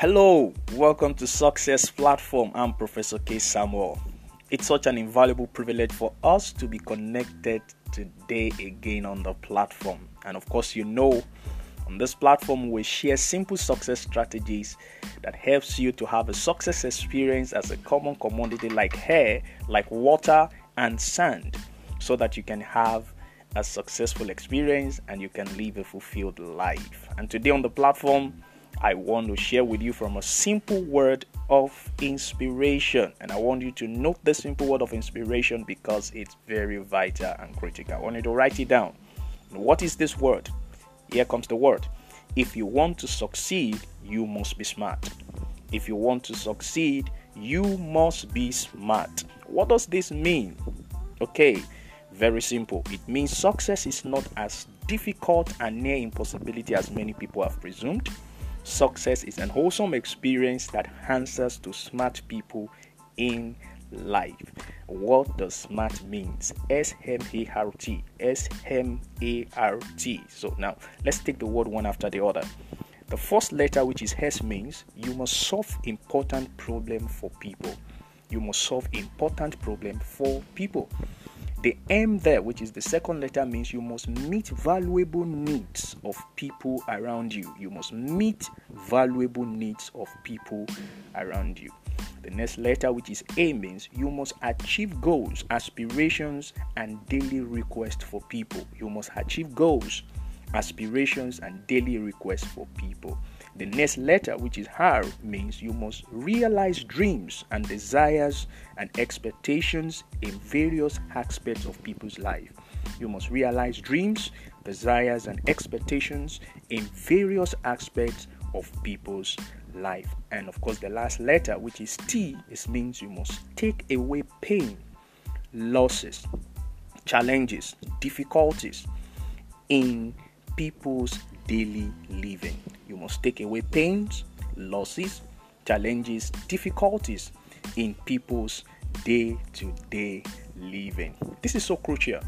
Hello, welcome to Success Platform. I'm Professor K. Samuel. It's such an invaluable privilege for us to be connected today again on the platform. And of course, you know, on this platform we share simple success strategies that helps you to have a success experience as a common commodity like hair, like water and sand so that you can have a successful experience and you can live a fulfilled life. And today on the platform I want to share with you from a simple word of inspiration. And I want you to note the simple word of inspiration because it's very vital and critical. I want you to write it down. What is this word? Here comes the word. If you want to succeed, you must be smart. If you want to succeed, you must be smart. What does this mean? Okay, very simple. It means success is not as difficult and near impossibility as many people have presumed. Success is an wholesome experience that answers to smart people in life. What does smart means? S M A R T. S M A R T. So now let's take the word one after the other. The first letter, which is S, means you must solve important problem for people. You must solve important problem for people. The M there, which is the second letter, means you must meet valuable needs of people around you. You must meet valuable needs of people around you. The next letter, which is A, means you must achieve goals, aspirations, and daily requests for people. You must achieve goals, aspirations, and daily requests for people. The next letter, which is R, means you must realize dreams and desires and expectations in various aspects of people's life. You must realize dreams, desires, and expectations in various aspects of people's life. And of course, the last letter, which is T, it means you must take away pain, losses, challenges, difficulties in people's daily living. You must take away pains, losses, challenges, difficulties in people's day to day living. This is so crucial.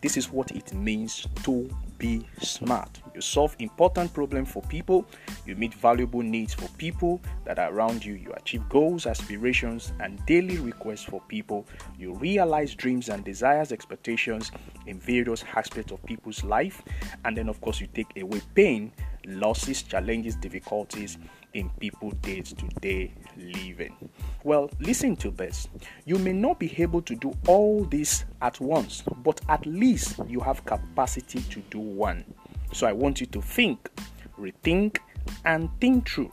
This is what it means to be smart. You solve important problems for people, you meet valuable needs for people that are around you, you achieve goals, aspirations, and daily requests for people, you realize dreams and desires, expectations in various aspects of people's life, and then, of course, you take away pain, losses, challenges, difficulties in people day to day living. Well, listen to this. You may not be able to do all this at once, but at least you have capacity to do one. So I want you to think, rethink, and think through.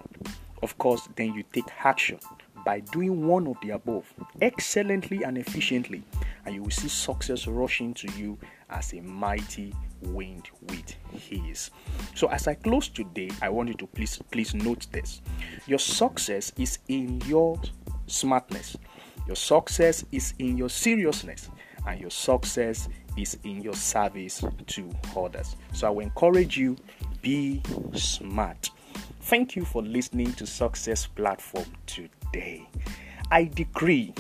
Of course, then you take action by doing one of the above excellently and efficiently, and you will see success rushing to you as a mighty wind with his. So as I close today, I want you to please please note this. Your success is in your smartness. Your success is in your seriousness and your success is in your service to others. So I will encourage you be smart. Thank you for listening to Success Platform today. I decree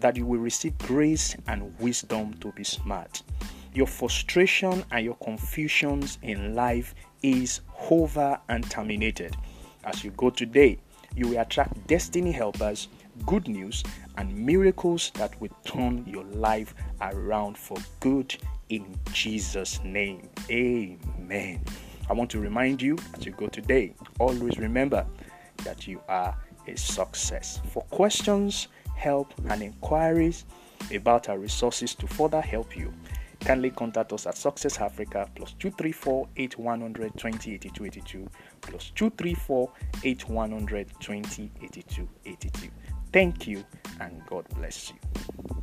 that you will receive grace and wisdom to be smart. Your frustration and your confusions in life is over and terminated. As you go today, you will attract destiny helpers, good news, and miracles that will turn your life around for good in Jesus' name. Amen. I want to remind you as you go today, always remember that you are a success. For questions, help, and inquiries about our resources to further help you, kindly contact us at Success Africa plus 234 8100 2082 82 plus 234 8100 2082 82. Thank you and God bless you.